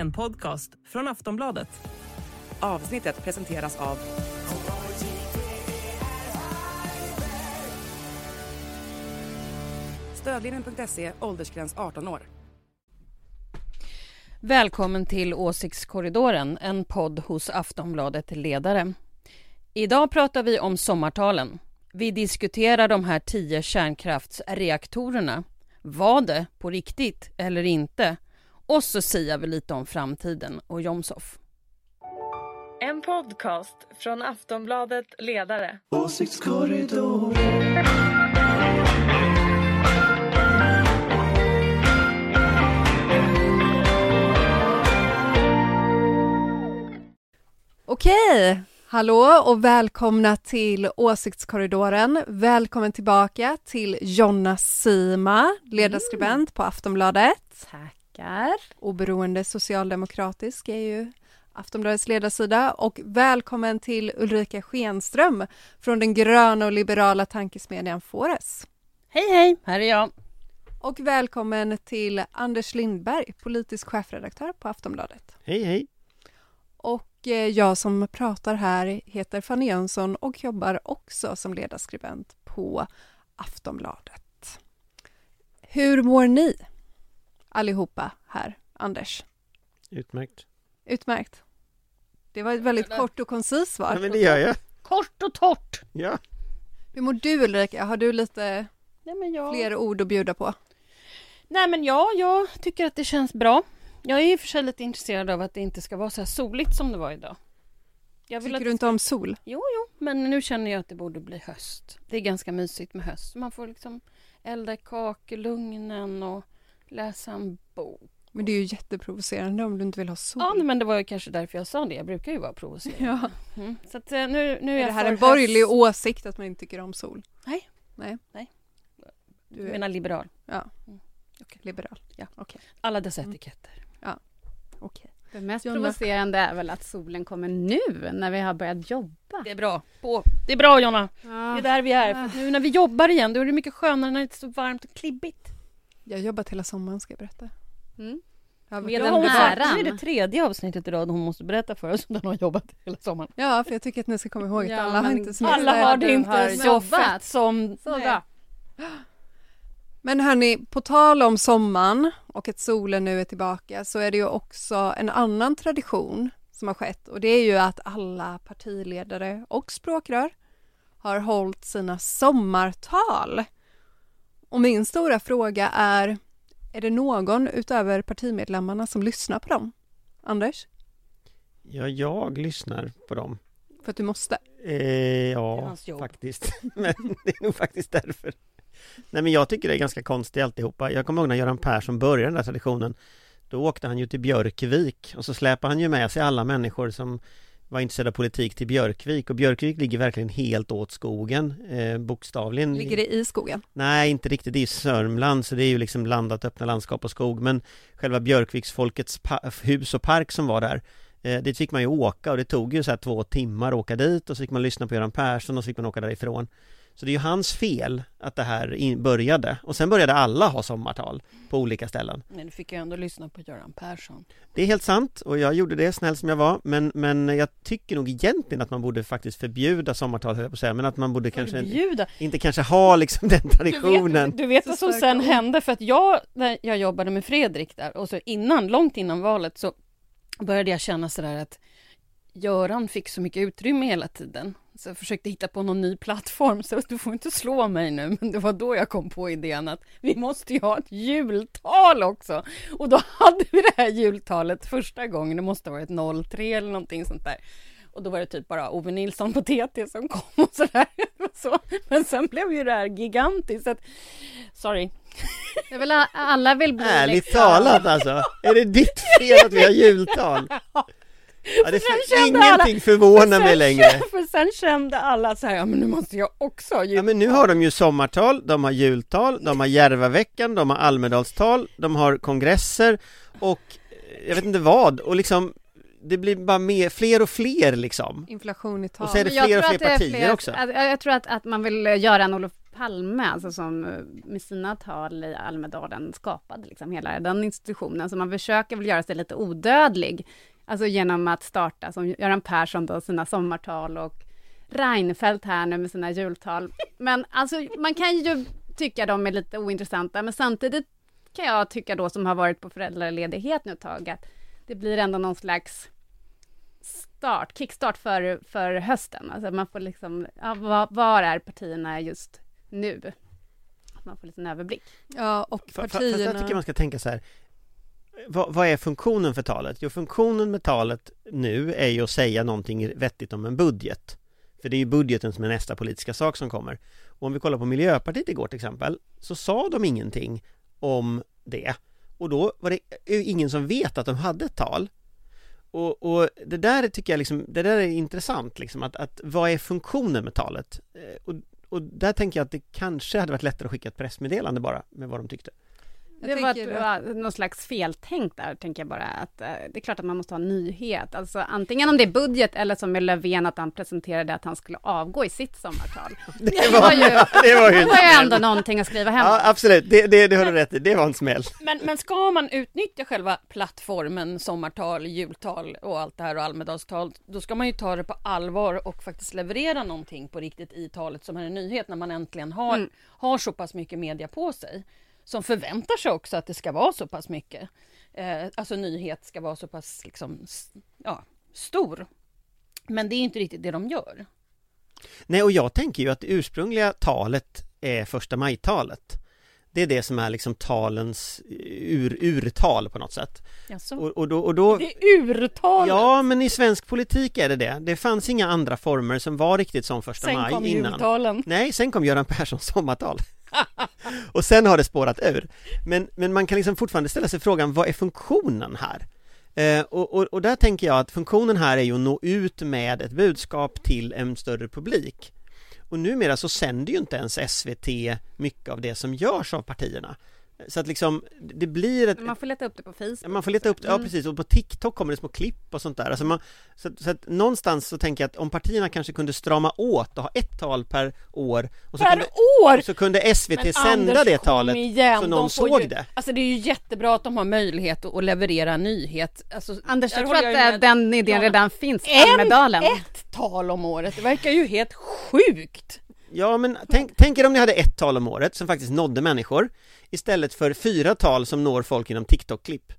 En podcast från Aftonbladet. Avsnittet presenteras av Stödlinjen.se, åldersgräns 18 år. Välkommen till Åsiktskorridoren, en podd hos Aftonbladet Ledare. Idag pratar vi om sommartalen. Vi diskuterar de här tio kärnkraftsreaktorerna. Var det på riktigt eller inte? Och så säger vi lite om framtiden och Jomshof. En podcast från Aftonbladet Ledare. Okej, hallå och välkomna till Åsiktskorridoren. Välkommen tillbaka till Jonna Sima, ledarskribent på Aftonbladet. Tackar. Oberoende socialdemokratisk är ju Aftonbladets ledarsida och välkommen till Ulrika Schenström från den gröna och liberala tankesmedjan Fores. Hej, hej, här är jag. Och välkommen till Anders Lindberg, politisk chefredaktör på Aftonbladet. Hej, hej. Och eh, jag som pratar här heter Fanny Jönsson och jobbar också som ledarskribent på Aftonbladet. Hur mår ni allihopa här, Anders? Utmärkt. Utmärkt. Det var ett väldigt kort och koncist svar. Ja, men det gör jag. Kort och torrt. Ja. Hur mår du Ulrika? Har du lite Nej, men jag... fler ord att bjuda på? Nej, men ja, jag tycker att det känns bra. Jag är i och för sig lite intresserad av att det inte ska vara så här soligt som det var idag. Jag vill Tycker att... du inte om sol? Jo, jo, men nu känner jag att det borde bli höst. Det är ganska mysigt med höst. Man får liksom elda i kakelugnen och läsa en bok. Men det är ju jätteprovocerande om du inte vill ha sol. Ja, men det var ju kanske därför jag sa det. Jag brukar ju vara provocerande. Ja. Mm. Så att, eh, nu, nu är Är det här en borgerlig höst. åsikt att man inte tycker om sol? Nej. Nej. Nej. Du Du är menar liberal. liberal? Ja. Okej. Alla dessa Mm. etiketter. okej. Det mest Jonna. provocerande är väl att solen kommer nu när vi har börjat jobba. Det är bra. På. Det är bra, Jonna. Det Ja. är där vi är. För nu när vi jobbar igen, då är det mycket skönare när det är så varmt och klibbigt. Jag har jobbat hela sommaren ska jag berätta. Mm. Har Med den hon äran. Nu är det tredje avsnittet idag hon måste berätta för oss om den har jobbat hela sommaren. Ja, för jag tycker att ni ska komma ihåg att Ja, alla har inte semester. Alla har det du inte har så jobbat. fett som... Så bra. Men hörni, på tal om sommaren och att solen nu är tillbaka så är det ju också en annan tradition som har skett och det är ju att alla partiledare och språkrör har hållit sina sommartal. Och min stora fråga är, är det någon utöver partimedlemmarna som lyssnar på dem? Anders? ja, jag lyssnar på dem. För att du måste. Eh, ja, faktiskt. men det är nog faktiskt därför. Nej, men jag tycker det är ganska konstigt alltihopa. Jag kommer ihåg när Göran Persson började den där traditionen. Då åkte han ju till Björkvik och så släpade han ju med sig alla människor som var intresserade av politik till Björkvik och Björkvik ligger verkligen helt åt skogen, eh, bokstavligen. Ligger det i skogen? Nej, inte riktigt. Det är ju Sörmland, så det är ju liksom blandat öppna landskap och skog. Men själva Björkviksfolkets pa- hus och park som var där, eh, dit fick man ju åka och det tog ju så här två timmar att åka dit och så fick man lyssna på Göran Persson och så fick man åka därifrån. Så det är ju hans fel att det här in- började. Och sen började alla ha sommartal på olika ställen. Nej, du fick ju ändå lyssna på Göran Persson. Det är helt sant och jag gjorde det snäll som jag var men, men jag tycker nog egentligen att man borde faktiskt förbjuda sommartal höll jag på att säga men att man borde kanske Förbjuda. inte kanske ha liksom den Du traditionen. vet, du vet vad som sen hände? För att jag, när jag jobbade med Fredrik där och så innan, långt innan valet så började jag känna sådär att Göran fick så mycket utrymme hela tiden. Så jag försökte hitta på någon ny plattform, så du får inte slå mig nu, men det var då jag kom på idén att vi måste ju ha ett jultal också. Och då hade vi det här jultalet första gången, det måste ha varit 03 eller någonting sånt där. Och då var det typ bara Ove Nilsson på TT som kom och sådär. Så. Men sen blev ju det här gigantiskt. Så att, sorry. Jag vill, alla vill bli Ärligt liksom- talat alltså, är det ditt fel att vi har jultal? Ja, det för, ingenting alla- förvånar För mig längre. För sen kände alla så här, ja men nu måste jag också ha Ja jul. men nu har de ju sommartal, de har jultal, de har Järvaveckan, de har Almedalstal, de har kongresser och eh, jag vet inte vad och liksom det blir bara mer, fler och fler liksom. Inflation i tal. Och så är det jag fler och fler partier fler- också. Att, jag tror att, att man vill eh, göra en Olof Palme, alltså som eh, med sina tal i Almedalen skapade liksom hela den institutionen, så man försöker väl göra sig lite odödlig, alltså genom att starta som Göran Persson då, sina sommartal och Reinfeldt här nu med sina jultal. Men alltså man kan ju tycka de är lite ointressanta, men samtidigt kan jag tycka då som har varit på föräldraledighet nu ett tag, att det blir ändå någon slags start, kickstart för, för hösten. Alltså man får liksom, ja, var, var är partierna just nu? Man får lite en överblick. Ja, och partierna... Fast jag tycker man ska tänka så här vad, vad är funktionen för talet? Jo, funktionen med talet nu är ju att säga någonting vettigt om en budget. För det är ju budgeten som är nästa politiska sak som kommer. Och om vi kollar på Miljöpartiet igår till exempel, så sa de ingenting om det. Och då var det ingen som vet att de hade ett tal. Och, och det där tycker jag liksom, det där är intressant liksom, att, att vad är funktionen med talet? Eh, och, och där tänker jag att det kanske hade varit lättare att skicka ett pressmeddelande bara med vad de tyckte. Jag det var ett, någon slags feltänk där, tänker jag bara. Att, eh, det är klart att man måste ha nyhet. Alltså antingen om det är budget eller som med Löfven att han presenterade att han skulle avgå i sitt sommartal. Det var ju- det var ju Det en var ju ändå någonting att skriva hem. Ja, absolut, det, det, det har du rätt i, det var en smäll. Men, men ska man utnyttja själva plattformen, sommartal, jultal och allt det här och Almedalstal, då ska man ju ta det på allvar och faktiskt leverera någonting på riktigt i talet som är en nyhet när man äntligen har, Mm. har så pass mycket media på sig. Som förväntar sig också att det ska vara så pass mycket. Eh, alltså nyhet ska vara så pass liksom, ja, stor. Men det är inte riktigt det de gör. Nej, och jag tänker ju att det ursprungliga talet är första maj-talet. Det är det som är liksom talens ur, urtal på något sätt. Jaså? Och, och då, och då Det är urtalet! Ja, men i svensk politik är det det. Det fanns inga andra former som var riktigt som första Sen maj kom innan. jultalen. Nej, sen kom Göran Perssons sommartal. och sen har det spårat ur. Men, men man kan liksom fortfarande ställa sig frågan, vad är funktionen här? Eh, och, och, och där tänker jag att funktionen här är ju att nå ut med ett budskap till en större publik. Och numera så sänder ju inte ens SVT mycket av det som görs av partierna. Så att liksom, det blir ett, Men man får leta upp det på Facebook. Man får leta upp det, ja Mm. precis, och på TikTok kommer det små klipp och sånt där. Alltså man, så, att- så att någonstans så tänker jag att om partierna kanske kunde strama åt och ha ett tal per år och så, Per kunde, år! så kunde SVT Men sända Anders, det talet igen, så de någon såg ju, det. Alltså det är ju jättebra att de har möjlighet att, att leverera nyhet. Alltså, Anders, där jag tror håller att eh, med. den idén Ja. redan finns, En, Almedalen. ett tal om året, det verkar ju helt sjukt! Ja men tänk, tänk er om ni hade ett tal om året som faktiskt nådde människor istället för fyra tal som når folk genom TikTok-klipp.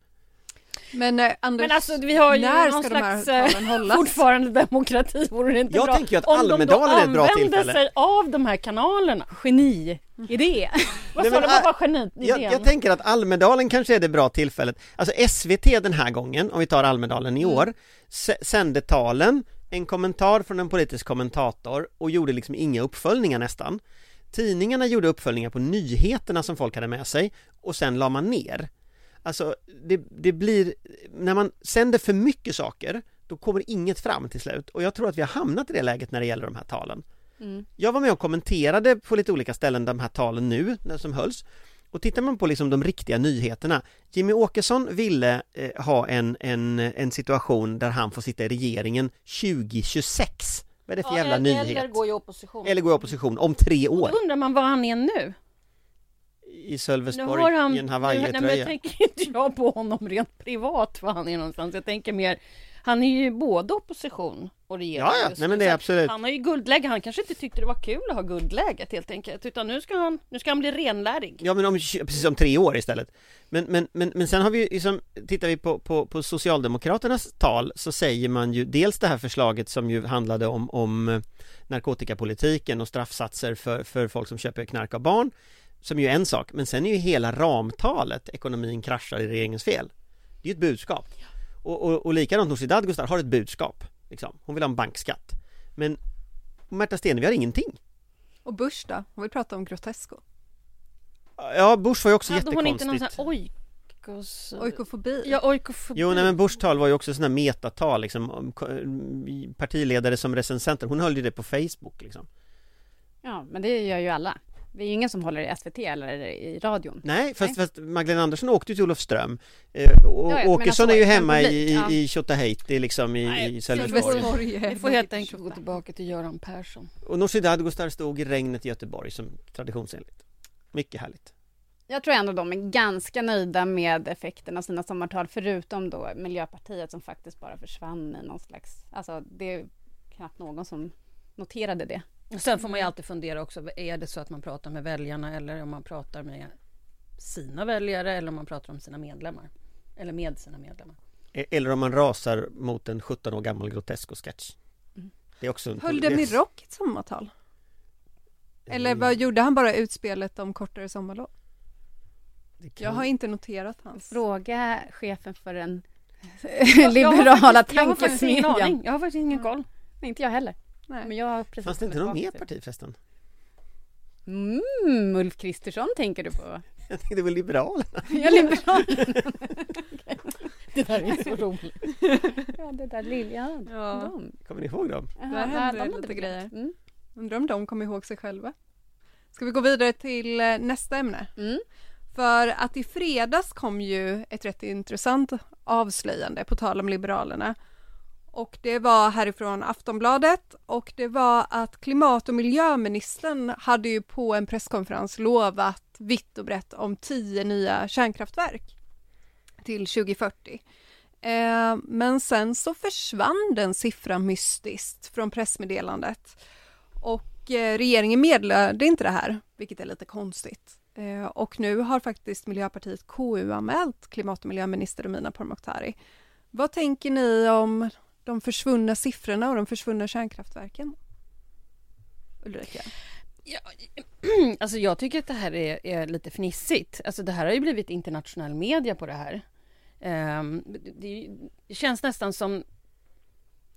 Men eh, Anders, Men alltså vi har ju när någon ska de här slags talen eh, hållas? fortfarande demokrati, vore det inte Jag bra? tänker ju att om de då Almedalen är ett bra använder tillfälle. sig av de här kanalerna. Geni-idé. Vad Nej, sa men, du, vad var genidén? Jag, jag tänker att Almedalen kanske är det bra tillfället. Alltså SVT den här gången, om vi tar Almedalen i år, s- sände talen, en kommentar från en politisk kommentator och gjorde liksom inga uppföljningar nästan. Tidningarna gjorde uppföljningar på nyheterna som folk hade med sig och sen la man ner. Alltså, det, det blir, när man sänder för mycket saker, då kommer inget fram till slut och jag tror att vi har hamnat i det läget när det gäller de här talen. Mm. Jag var med och kommenterade på lite olika ställen de här talen nu, när som hölls och tittar man på liksom de riktiga nyheterna Jimmy Åkesson ville eh, ha en, en, en situation där han får sitta i regeringen 2026 Vad är det för jävla eller, nyhet? Eller gå i opposition. Eller gå i opposition om tre år Då undrar man var han är nu. i Sölvesborg han, i en nu, nej, men Hawaii-tröja jag tänker inte jag på honom rent privat var han är någonstans. Jag tänker mer, han är ju både opposition och regering Ja, ja, nej men det är absolut. Han har ju guldläge, han kanske inte tyckte det var kul att ha guldläget helt enkelt, utan nu ska han, nu ska han bli renlärig. Ja men om, precis om tre år istället. Men, men, men, men sen har vi ju liksom, tittar vi på, på, på Socialdemokraternas tal så säger man ju dels det här förslaget som ju handlade om, om eh, narkotikapolitiken och straffsatser för, för folk som köper knark av barn som ju är en sak, men sen är ju hela ramtalet ekonomin kraschar i regeringens fel. Det är ju ett budskap och, och, och likadant Nooshi Dadgostar har ett budskap liksom. Hon vill ha en bankskatt Men Märta Stenevi har ingenting Och Bush då? Hon vill prata om Grotesco. Ja, Bush var ju också Hade hon inte någon jättekonstigt sån här oikos... Oikofobi. Ja, oikofobi. Jo, nej men Bush tal var ju också sådana här metatal liksom, om partiledare som recensenter, hon höll ju det på Facebook liksom. Ja, men det gör ju alla. Vi är ju ingen som håller i SVT eller i radion. Nej, fast, Nej. fast Magdalena Andersson åkte ju till Olofström eh, och Ja, ja, men Åkesson alltså, är ju hemma i, ja. i Tjotahejti liksom i, Nej, i Sölvesborg Vi får helt enkelt gå tillbaka till Göran Persson. Och Nooshi Dadgostar stod i regnet i Göteborg som traditionsenligt Mycket härligt Jag tror ändå de är ganska nöjda med effekten av sina sommartal, förutom då Miljöpartiet som faktiskt bara försvann i någon slags... Alltså det är knappt någon som noterade det. Och Sen får man ju alltid fundera också, är det så att man pratar med väljarna eller om man pratar med sina väljare eller om man pratar om sina medlemmar? Eller med sina medlemmar. E- Eller om man rasar mot en 17 år gammal Grotesco-sketch Det är också en Höll Demi Rock ett sommartal? Eller vad gjorde han bara utspelet om kortare sommarlov? kan- Jag har inte noterat hans. Fråga chefen för den liberala tankesmedjan. Jag har faktiskt ingen koll. Nej, Inte jag heller. Nej. Men jag har precis Fanns det inte någon mer parti förresten? Mm, Ulf Kristersson tänker du på? Jag tänkte det var Liberalerna Jag är liberal. Det där är så roligt. ja, det där lilla. Ja. De. Kommer ni ihåg dem? Jaha, Där hände de lite grejer. Mm. Undrar om de kommer ihåg sig själva. Ska vi gå vidare till eh, nästa ämne? Mm. För att i fredags kom ju ett rätt intressant avslöjande på tal om Liberalerna. Och det var härifrån Aftonbladet och det var att klimat och miljöministern hade ju på en presskonferens lovat vitt och brett om tio nya kärnkraftverk till 2040. Eh, men sen så försvann den siffran mystiskt från pressmeddelandet. Och eh, regeringen meddelade inte det här, vilket är lite konstigt. Eh, och nu har faktiskt Miljöpartiet KU-anmält klimat och miljöminister Romina Pourmokhtari. Vad tänker ni om de försvunna siffrorna och de försvunna kärnkraftverken? Ulrika? Ja, alltså jag tycker att det här är, är lite fnissigt. Alltså det här har ju blivit internationell media på det här. Ehm, det, det, känns nästan som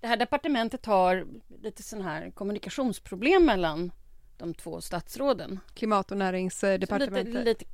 det här departementet har lite sån här kommunikationsproblem mellan de två statsråden. Klimat och näringsdepartementet. Lite, lite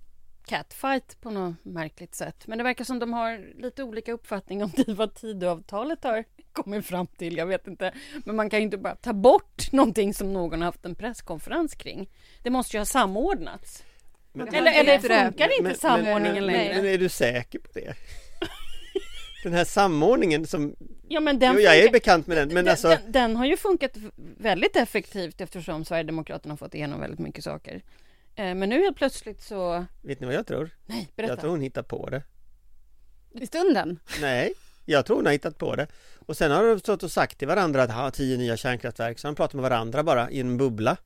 catfight på något märkligt sätt. Men det verkar som de har lite olika uppfattning om vad Tidöavtalet har kommit fram till. Jag vet inte. Men man kan ju inte bara ta bort någonting som någon har haft en presskonferens kring. Det måste ju ha samordnats. Men, Eller, det eller inte funkar inte samordningen men, längre? men, men är du säker på det? Den här samordningen som, ja, men den, jo jag är bekant med den men den, alltså den, den har ju funkat väldigt effektivt eftersom Sverigedemokraterna har fått igenom väldigt mycket saker. Eh, Men nu helt plötsligt så... Vet ni vad jag tror? Nej, Jag berätta. tror hon hittar på det I stunden. Nej, jag tror hon har hittat på det. Och sen har de stått och sagt till varandra att ha tio nya kärnkraftverk. Så de pratar med varandra bara i en bubbla.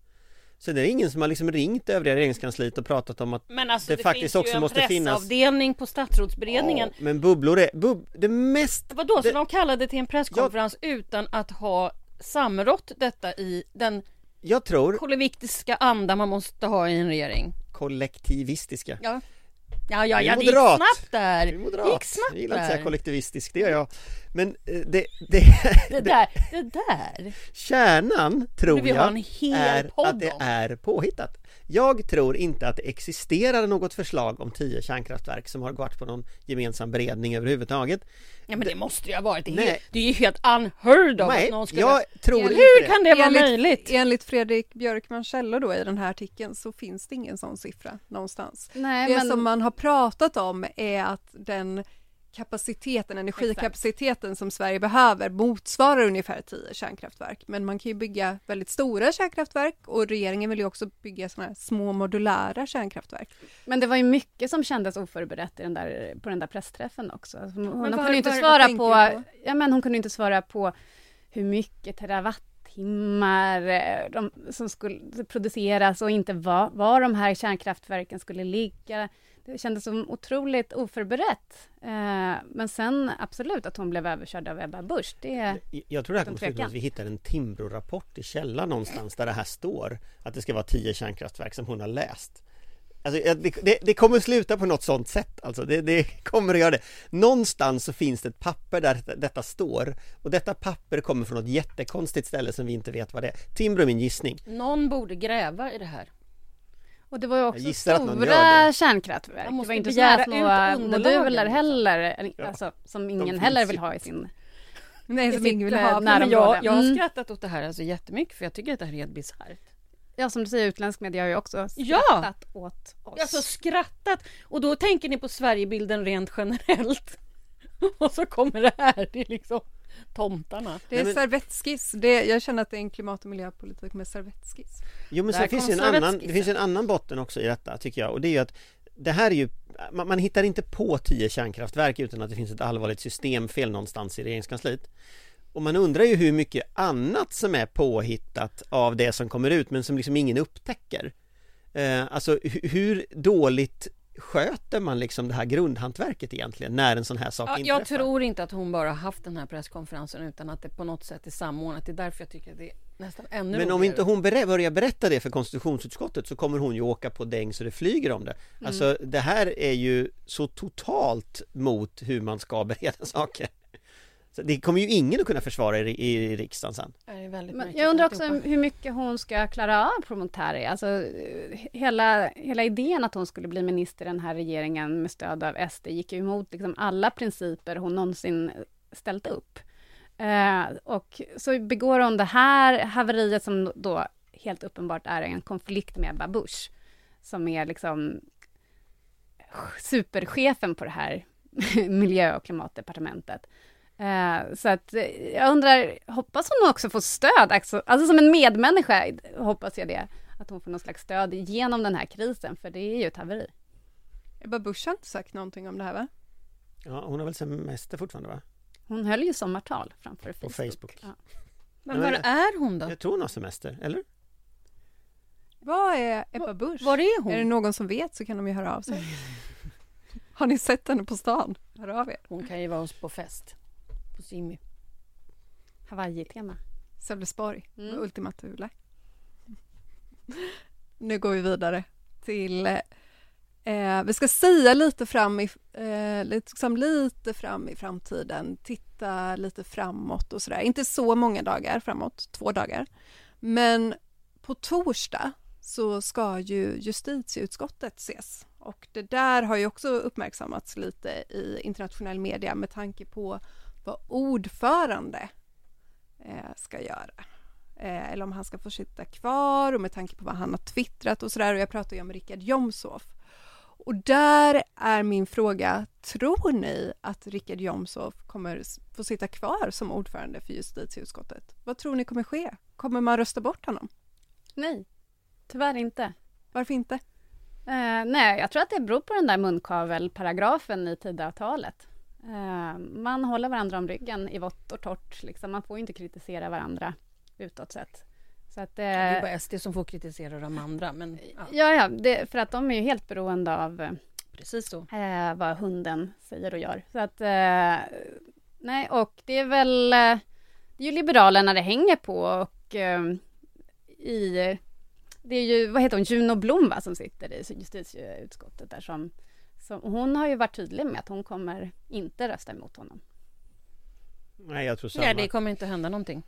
Är det ingen som har liksom ringt övriga regeringskansliet och pratat om att Men alltså Det det, faktiskt finns också ju en måste finnas- pressavdelning på statsrådsberedningen. Ja, men bubblor är, bub, det mest Vadå, så det- de kallade till en presskonferens utan att ha samrått detta i den Jag tror kollektivistiska anda man måste ha i en regering? kollektivistiska. Ja, ja, ja, ja det gick snabbt där. Det gick snabbt Jag gillar inte säga där. kollektivistisk, det gör jag Men eh, det, det, Det där, det där. kärnan tror jag en hel är podd att det är påhittat Jag tror inte att det existerar något förslag om tio kärnkraftverk som har gått på någon gemensam beredning överhuvudtaget Ja men det måste ju ha varit, det är, Nej. helt, det är ju helt unheard of Nej, att någon skulle... jag tror inte Hur det. kan det vara enligt, möjligt? Enligt Fredrik Björkman källor då i den här artikeln så finns det ingen sån siffra någonstans. Nej, det men... som man har pratat om är att den kapaciteten, energikapaciteten som Sverige behöver motsvarar ungefär 10 kärnkraftverk. Men man kan ju bygga väldigt stora kärnkraftverk och regeringen vill ju också bygga sådana här små modulära kärnkraftverk. Men det var ju mycket som kändes oförberett i den där, på den där pressträffen också. Alltså, Hon, hon var- kunde inte var- svara på, på? ja men hon kunde inte svara på hur mycket terawattimmar eh, de, som skulle produceras och inte var, var de här kärnkraftverken skulle ligga. Det kändes som otroligt oförberett. Eh, men sen absolut att hon blev överkörd av Ebba Busch, det... Jag tror det här kommer sluta att vi hittar en Timbro-rapport i källaren någonstans där det här står att det ska vara tio kärnkraftverk som hon har läst. Alltså, det, det, det kommer sluta på något sånt sätt alltså, det, det kommer att göra det. Någonstans så finns det ett papper där detta, detta står och detta papper kommer från något jättekonstigt ställe som vi inte vet vad det är. Timbro är min gissning. Någon borde gräva i det här. Och det var ju också stora kärnkraftverk. Man Det var inte sådana ut små moduler liksom. heller, Ja. alltså, som ingen heller vill ha i sin... Nej, som ingen vill eh, ha. Men jag, jag har Mm. skrattat åt det här alltså jättemycket för jag tycker att det här är helt bisarrt. ja, som du säger, utländsk media har ju också Ja! skrattat åt oss. Alltså skrattat! Och då tänker ni på Sverigebilden rent generellt. Och så kommer det här, det är liksom tomtarna. Det är Nej, men- servettskiss. Det, jag känner att det är en klimat och miljöpolitik med servettskiss. Jo men Där sen finns en annan, det finns en annan botten också i detta tycker jag och det är ju att det här är ju man, man hittar inte på tio kärnkraftverk utan att det finns ett allvarligt systemfel någonstans i regeringskansliet. Och man undrar ju hur mycket annat som är påhittat av det som kommer ut men som liksom ingen upptäcker. Eh, alltså hu- hur dåligt sköter man liksom det här grundhantverket egentligen när en sån här sak Ja, inträffar? jag tror inte att hon bara haft den här presskonferensen utan att det på något sätt är samordnat. Det är därför jag tycker att det är nästan ännu Men om roligare. inte hon börjar berätta det för konstitutionsutskottet så kommer hon ju åka på däng så det flyger om det. Alltså det här är ju så totalt mot hur man ska bereda saker. Så det kommer ju ingen att kunna försvara i, i, i riksdagen sen. Det är väldigt Men jag undrar också alltihopa. hur mycket hon ska klara av Promontari. Alltså, eh, hela, hela idén att hon skulle bli minister i den här regeringen med stöd av SD gick ju emot liksom alla principer hon någonsin ställt upp. Eh, och så begår hon det här haveriet som då helt uppenbart är en konflikt med Ebba Busch, som är liksom superchefen på det här miljö och klimatdepartementet. Eh, så att eh, jag undrar, hoppas hon också får stöd, alltså, alltså som en medmänniska hoppas jag det, att hon får någon slags stöd genom den här krisen, för det är ju ett haveri. Ebba Busch har inte sagt någonting om det här va? Ja, hon har väl semester fortfarande va? Hon höll ju sommartal framför På Facebook. Facebook. Ja. Men var är hon då? Jag tror hon har semester, eller? Vad är Ebba Busch? Var är hon? Är det någon som vet så kan de ju höra av sig. Har ni sett henne på stan? Hör av er. Hon kan ju vara hos på fest. På Simmy. Hawaii-tema. Sölvesborg med Mm. Ultima Thule. Nu går vi vidare till eh, vi ska säga lite fram i, eh, liksom lite fram i framtiden, titta lite framåt och sådär. Inte så många dagar framåt, två dagar. Men på torsdag så ska ju justitieutskottet ses och det där har ju också uppmärksammats lite i internationell media med tanke på vad ordförande eh, ska göra. Eh, eller om han ska få sitta kvar och med tanke på vad han har twittrat och sådär. Och jag pratar ju om Richard Jomshof. Och där är min fråga, tror ni att Richard Jomshof kommer få sitta kvar som ordförande för justitieutskottet? Vad tror ni kommer ske? Kommer man rösta bort honom? Nej, tyvärr inte. Varför inte? Eh, nej, jag tror att det beror på den där munkavelparagrafen i Tidöavtalet. Eh, man håller varandra om ryggen i vått och torrt. Liksom. Man får inte kritisera varandra utåt sett. Så att, Det är eh, bara SD som får kritisera de andra. Men ja, ja, ja, det, för att de är ju helt beroende av eh, precis så. eh, vad hunden säger och gör. Så att, eh, nej, och det är väl, eh, det är ju Liberalerna det hänger på och eh, i, det är ju, vad heter hon, Juno Blom va, som sitter i justitieutskottet där som, som, hon har ju varit tydlig med att hon kommer inte rösta emot honom. Nej, jag tror samma. Ja, det kommer inte hända någonting.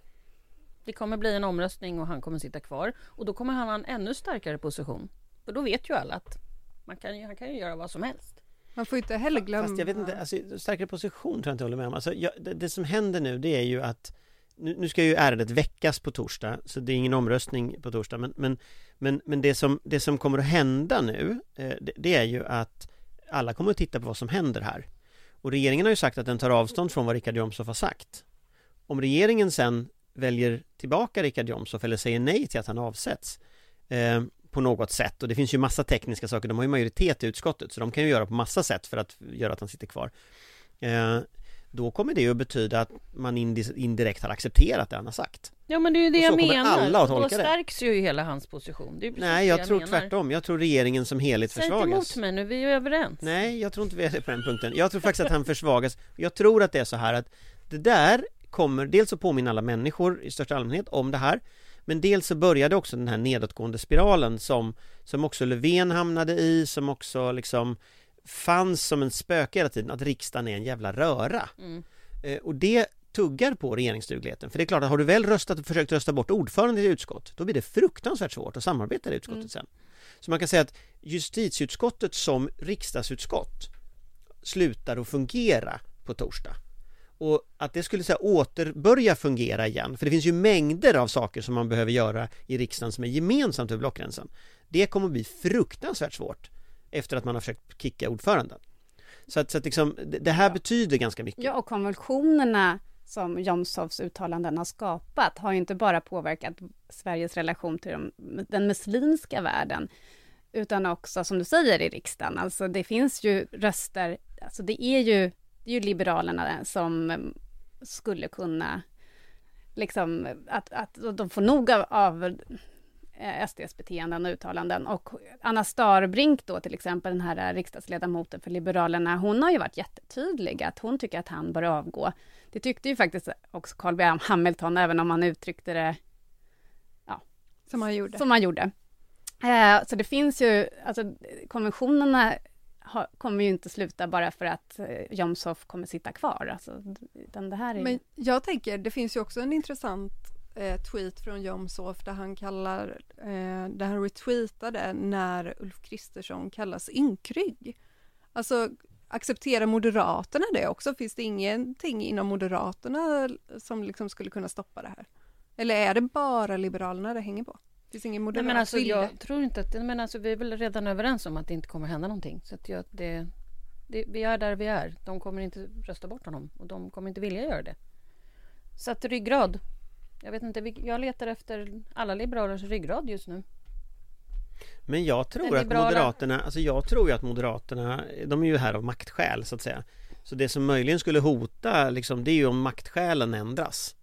Det kommer bli en omröstning och han kommer sitta kvar. Och då kommer han ha en ännu starkare position. För då vet ju alla att man kan, ju- han kan ju göra vad som helst. Man får inte heller glömma... Fast jag vet inte, alltså, starkare position tror jag inte jag håller med om. Alltså, jag, det, det som händer nu det är ju att nu, nu ska ju ärendet väckas på torsdag, så det är ingen omröstning på torsdag, men, men, men, men det, som, det som kommer att hända nu, eh, det, det är ju att alla kommer att titta på vad som händer här. Och regeringen har ju sagt att den tar avstånd från vad Richard Jomshof har sagt. Om regeringen sen väljer tillbaka Richard Jomshof eller säger nej till att han avsätts eh, på något sätt och det finns ju massa tekniska saker, de har ju majoritet i utskottet så de kan ju göra på massa sätt för att göra att han sitter kvar. Eh, då kommer det ju att betyda att man indi- indirekt har accepterat det han har sagt. Ja men det är ju det jag menar. alla att då tolka det. stärks ju hela hans position. Det är Nej, det jag tror menar. tvärtom. Jag tror regeringen som helhet Säg inte försvagas. emot mig nu, vi är ju överens. Nej, jag tror inte vi är det på den punkten. Jag tror faktiskt att han försvagas. Jag tror att det är så här att det där kommer dels att påminna alla människor i största allmänhet om det här. Men dels så började också den här nedåtgående spiralen som, som också Löfven hamnade i, som också liksom fanns som en spöke hela tiden, att riksdagen är en jävla röra. Mm. Eh, och det tuggar på regeringsdugligheten. För det är klart att har du väl röstat och försökt rösta bort ordförande i utskott, då blir det fruktansvärt svårt att samarbeta i utskottet Mm. sen. Så man kan säga att justitieutskottet som riksdagsutskott slutar att fungera på torsdag. och att det skulle så här, åter börja fungera igen, för det finns ju mängder av saker som man behöver göra i riksdagen som är gemensamt över blockgränsen. Det kommer att bli fruktansvärt svårt efter att man har försökt kicka ordföranden. Så att, så att liksom, det här betyder ganska mycket. Ja, och konvulsionerna som Jomshofs uttalanden har skapat har ju inte bara påverkat Sveriges relation till de, den muslimska världen, utan också, som du säger, i riksdagen. Alltså det finns ju röster, alltså det är ju, det är ju Liberalerna som eh, skulle kunna, liksom, att, att de får nog av, av SDs beteenden och uttalanden. Och Anna Starbrink då till exempel, den här riksdagsledamoten för Liberalerna, hon har ju varit jättetydlig att hon tycker att han bör avgå. Det tyckte ju faktiskt också Carl B Hamilton, även om han uttryckte det Som han gjorde. som han gjorde. Eh, så det finns ju, alltså konventionerna kommer ju inte sluta bara för att eh, Jomshof kommer sitta kvar. Alltså, utan det här är... Men jag tänker, det finns ju också en intressant eh, tweet från Jomshof där han kallar, eh, där han retweetade när Ulf Kristersson kallas ynkrygg. Alltså accepterar Moderaterna det också? Finns det ingenting inom Moderaterna som liksom skulle kunna stoppa det här? Eller är det bara Liberalerna det hänger på? Finns ingen Nej, moderat men alltså, jag tror inte att... Men alltså, vi är väl redan överens om att det inte kommer hända någonting. Så att jag, det, det, vi är där vi är. De kommer inte rösta bort honom och de kommer inte vilja göra det. Så att ryggrad. Jag vet inte, jag letar efter alla liberalers ryggrad just nu. Men jag tror Den att liberala- Moderaterna, alltså jag tror ju att Moderaterna, de är ju här av maktskäl så att säga. Så det som möjligen skulle hota liksom, det är ju om maktskälen ändras.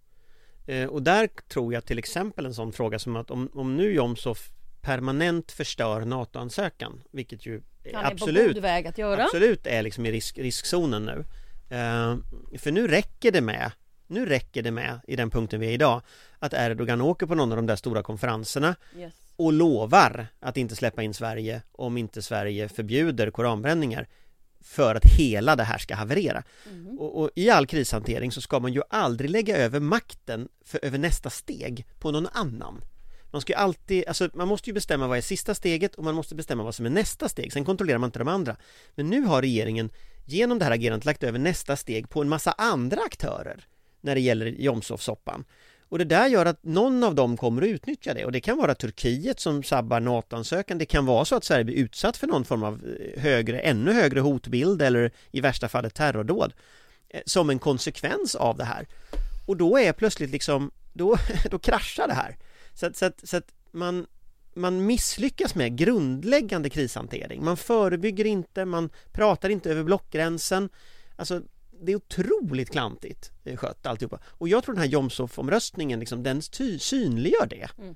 Eh, och där tror jag till exempel en sån fråga som att om, om nu Jomshof permanent förstör NATO-ansökan, vilket ju Han är absolut på god väg att göra. absolut är liksom i risk, riskzonen nu. Eh, för nu räcker det med, nu räcker det med i den punkten vi är idag, att Erdogan åker på någon av de där stora konferenserna Yes. och lovar att inte släppa in Sverige om inte Sverige förbjuder koranbränningar för att hela det här ska haverera. Mhm. Och, och i all krishantering så ska man ju aldrig lägga över makten för, över nästa steg på någon annan. Man ska ju alltid, alltså man måste ju bestämma vad är sista steget och man måste bestämma vad som är nästa steg, sen kontrollerar man inte de andra. Men nu har regeringen genom det här agerandet lagt över nästa steg på en massa andra aktörer när det gäller Jomshof-soppan. Och det där gör att någon av dem kommer att utnyttja det och det kan vara Turkiet som sabbar NATO-ansökan, det kan vara så att Sverige blir utsatt för någon form av eh, högre, ännu högre hotbild eller i värsta fall ett terrordåd eh, som en konsekvens av det här. Och då är plötsligt liksom, då, då kraschar det här. Så att, så att, så att man, man misslyckas med grundläggande krishantering. Man förebygger inte, man pratar inte över blockgränsen. Alltså, det är otroligt klantigt eh, skött alltihopa. Och jag tror den här Jomshof-omröstningen, liksom, den ty- synliggör det. Mm.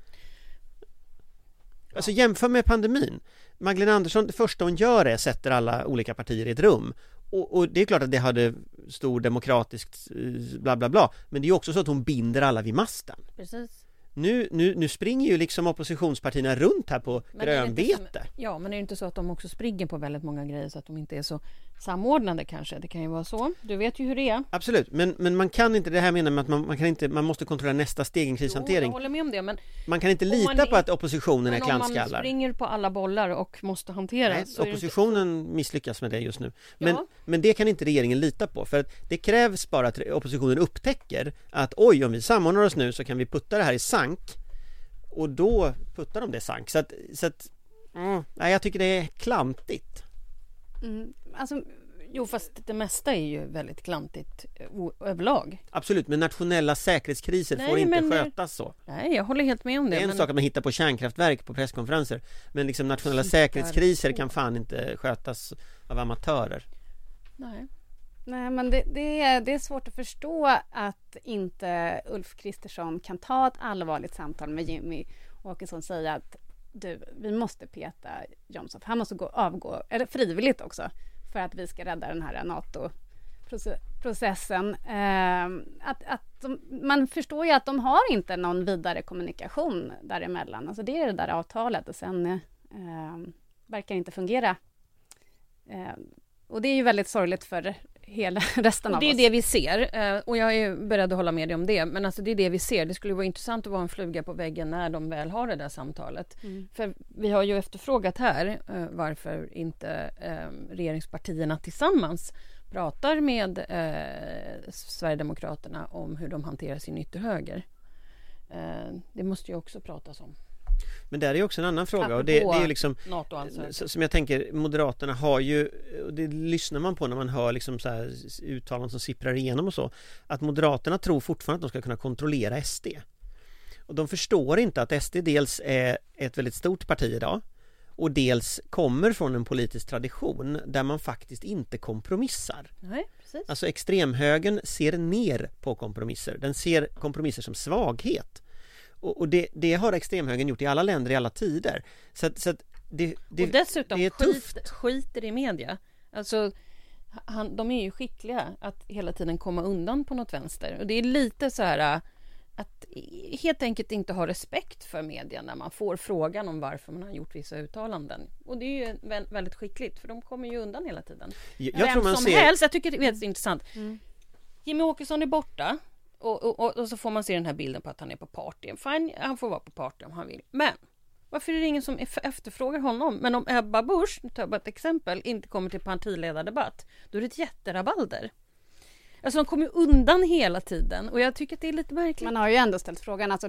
Alltså jämför med pandemin. Magdalena Andersson, det första hon gör är sätter alla olika partier i ett rum. Och, och det är klart att det hade stor demokratiskt eh, bla bla bla. Men det är också så att hon binder alla vid masten. Precis. Nu, nu, nu springer ju liksom oppositionspartierna runt här på Men grönbete. Ja, men är det inte så att de också springer på väldigt många grejer så att de inte är så samordnade kanske? Det kan ju vara så. Du vet ju hur det är. Absolut, men, men man kan inte, det här menar med att man, man kan inte, man måste kontrollera nästa steg i en Jo, krishantering. jag håller med om det, men, Man kan inte Om man lita på att oppositionen är men om man klantskallar. springer på alla bollar och måste hantera Nej, det inte- oppositionen misslyckas med det just nu. Men, Ja. men det kan inte regeringen lita på för att det krävs bara att oppositionen upptäcker att oj, om vi samordnar oss nu så kan vi putta det här i sank och då puttar de det i sank. Så att, så att mm, nej, jag tycker det är klantigt. Mm, alltså, Jo, fast det mesta är ju väldigt klantigt eh, överlag. Absolut, men nationella säkerhetskriser Nej, får inte men- skötas så. Nej, jag håller helt med om det. Det är en men... sak att man hittar på kärnkraftverk på presskonferenser Men liksom nationella Hittar säkerhetskriser på. kan fan inte skötas av amatörer Nej. nej, men det, det, är, det är svårt att förstå att inte Ulf Kristersson kan ta ett allvarligt samtal med Jimmy Åkesson och säga att du, vi måste peta Jomshof. Han måste gå, avgå, eller frivilligt också, för att vi ska rädda den här NATO-processen. Ehm, att, att de, man förstår ju att de har inte någon vidare kommunikation däremellan. Alltså det är det där avtalet och sen eh, verkar inte fungera. Eh, och det är ju väldigt sorgligt för hela resten av det är oss. det vi ser eh, och jag är beredd att hålla med dig om det. Men alltså det är det vi ser. Det skulle vara intressant att vara en fluga på väggen när de väl har det där samtalet. Mm. För vi har ju efterfrågat här eh, varför inte eh, regeringspartierna tillsammans pratar med Sverigedemokraterna om hur de hanterar sin ytterhöger. Det måste ju också pratas om. Men där är också en annan fråga och det, det är liksom Som jag tänker, Moderaterna har ju, och det lyssnar man på när man hör liksom så här uttalanden som sipprar igenom och så, att Moderaterna tror fortfarande att de ska kunna kontrollera SD. Och de förstår inte att SD dels är ett väldigt stort parti idag och dels kommer från en politisk tradition där man faktiskt inte kompromissar. Nej, precis. Alltså extremhögern ser ner på kompromisser, den ser kompromisser som svaghet. Och, och det, det har extremhögern gjort i alla länder i alla tider. Så att, så att det, det, och dessutom det är skit, skiter i media. Alltså, han, de är ju skickliga att hela tiden komma undan på något vänster. Och det är lite så här äh, att helt enkelt inte ha respekt för media när man får frågan om varför man har gjort vissa uttalanden. Och det är ju vä- väldigt skickligt, för de kommer ju undan hela tiden. Jag, jag Vem tror man som ser... helst, jag tycker det är väldigt intressant. Mm. Jimmy Åkesson är borta och, och, och, så får man se den här bilden på att han är på party. Fine, han får vara på party om han vill. Men varför är det ingen som efterfrågar honom? Men om Ebba Busch, nu tar jag bara ett exempel, inte kommer till partiledardebatt, då är det ett jätterabalder. Alltså de kommer undan hela tiden och jag tycker att det är lite märkligt. Man har ju ändå ställt frågan, alltså,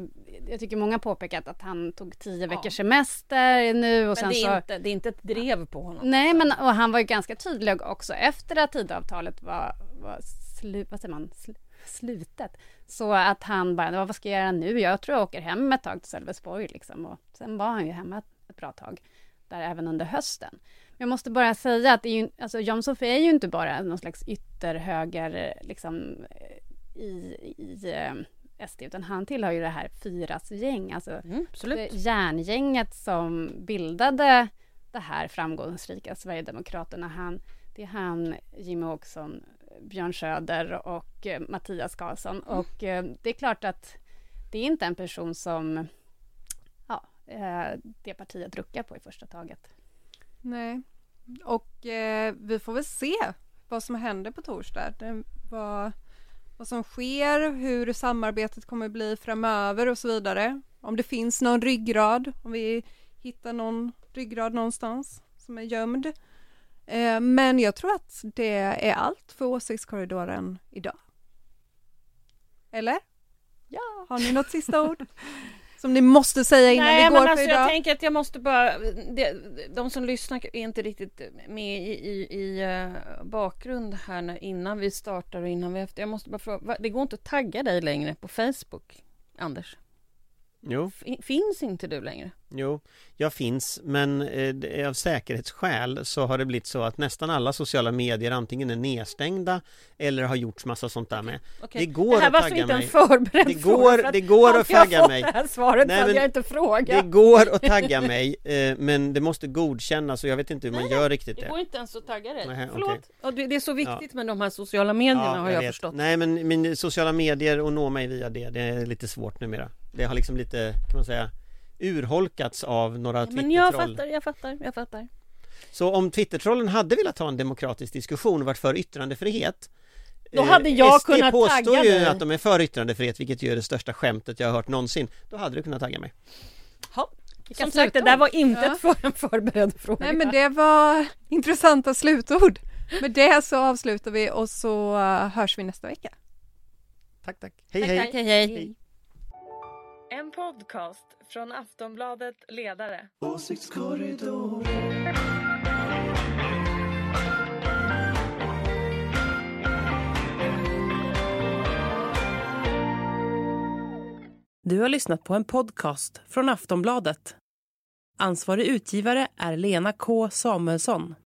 jag tycker många påpekat att han tog tio Ja. veckors semester nu och Men sen det, så... är inte, det är inte ett drev på honom. Nej, men och han var ju ganska tydlig också efter att Tidöavtalet var, var slu, vad säger man, sl, slutet. Så att han bara, vad ska jag göra nu? Jag tror jag åker hem ett tag till Sölvesborg liksom. Och sen var han ju hemma ett, ett bra tag, där även under hösten. Men jag måste bara säga att det är ju, alltså Jomshof är ju inte bara någon slags ytterhöger liksom i, i eh, SD, utan han tillhör ju det här Fyras gäng, alltså Mm, absolut. det järngänget som bildade det här framgångsrika Sverigedemokraterna. Han, det är han, Jimmie Åkesson, Björn Söder och eh, Mattias Karlsson. Och eh, det är klart att det är inte en person som ja, eh, det partiet ruckar på i första taget. Nej. Och eh, vi får väl se vad som händer på torsdag. Det, vad, vad som sker, hur samarbetet kommer bli framöver och så vidare. Om det finns någon ryggrad, om vi hittar någon ryggrad någonstans som är gömd. Eh, men jag tror att det är allt för åsiktskorridoren idag. Eller? Ja. Har ni något sista ord? Som ni måste säga innan Nej, vi går men för alltså idag? jag tänker att jag måste bara... Det, de som lyssnar är inte riktigt med i, i, i eh, bakgrund här när, innan vi startar och innan vi efter. Jag måste bara fråga, det går inte att tagga dig längre på Facebook, Anders? Jo, finns inte du längre? jo, jag finns men eh, det- av säkerhetsskäl så har det blivit så att nästan alla sociala medier antingen är nedstängda eller har gjorts massa sånt där med. Okej. Det går det här att var så tagga inte en mig. förberedd Det går- för att det går att hade jag tagga fått mig. det här svaret Nej, hade men jag inte Det frågat. går att tagga mig eh, men det måste godkännas och jag vet inte hur man Nej, gör riktigt Det det. går inte ens att tagga dig. Nej, Förlåt. Och det, det är så viktigt med de här sociala medierna har jag, vet. förstått. Nej men min sociala medier och nå mig via det, det är lite svårt numera. Det har liksom lite, kan man säga, urholkats av några Men jag Twitter-troll. fattar, jag fattar, jag fattar. Så om Twittertrollen hade velat ha en demokratisk diskussion och varit för yttrandefrihet Då eh, hade jag SD kunnat påstår tagga ju dig. att de är för yttrandefrihet vilket ju är det största skämtet jag har hört någonsin Då hade du kunnat tagga mig Ja. Som sagt, det där var inte Ja. för, en förberedd fråga. Nej men det var intressanta slutord. Med det så avslutar vi och så eh, hörs vi nästa vecka. Tack tack, hej Tack, hej! tack, hej, hej. Hej. En podcast från Aftonbladet Ledare. Du har lyssnat på en podcast från Aftonbladet. Ansvarig utgivare är Lena K Samuelsson.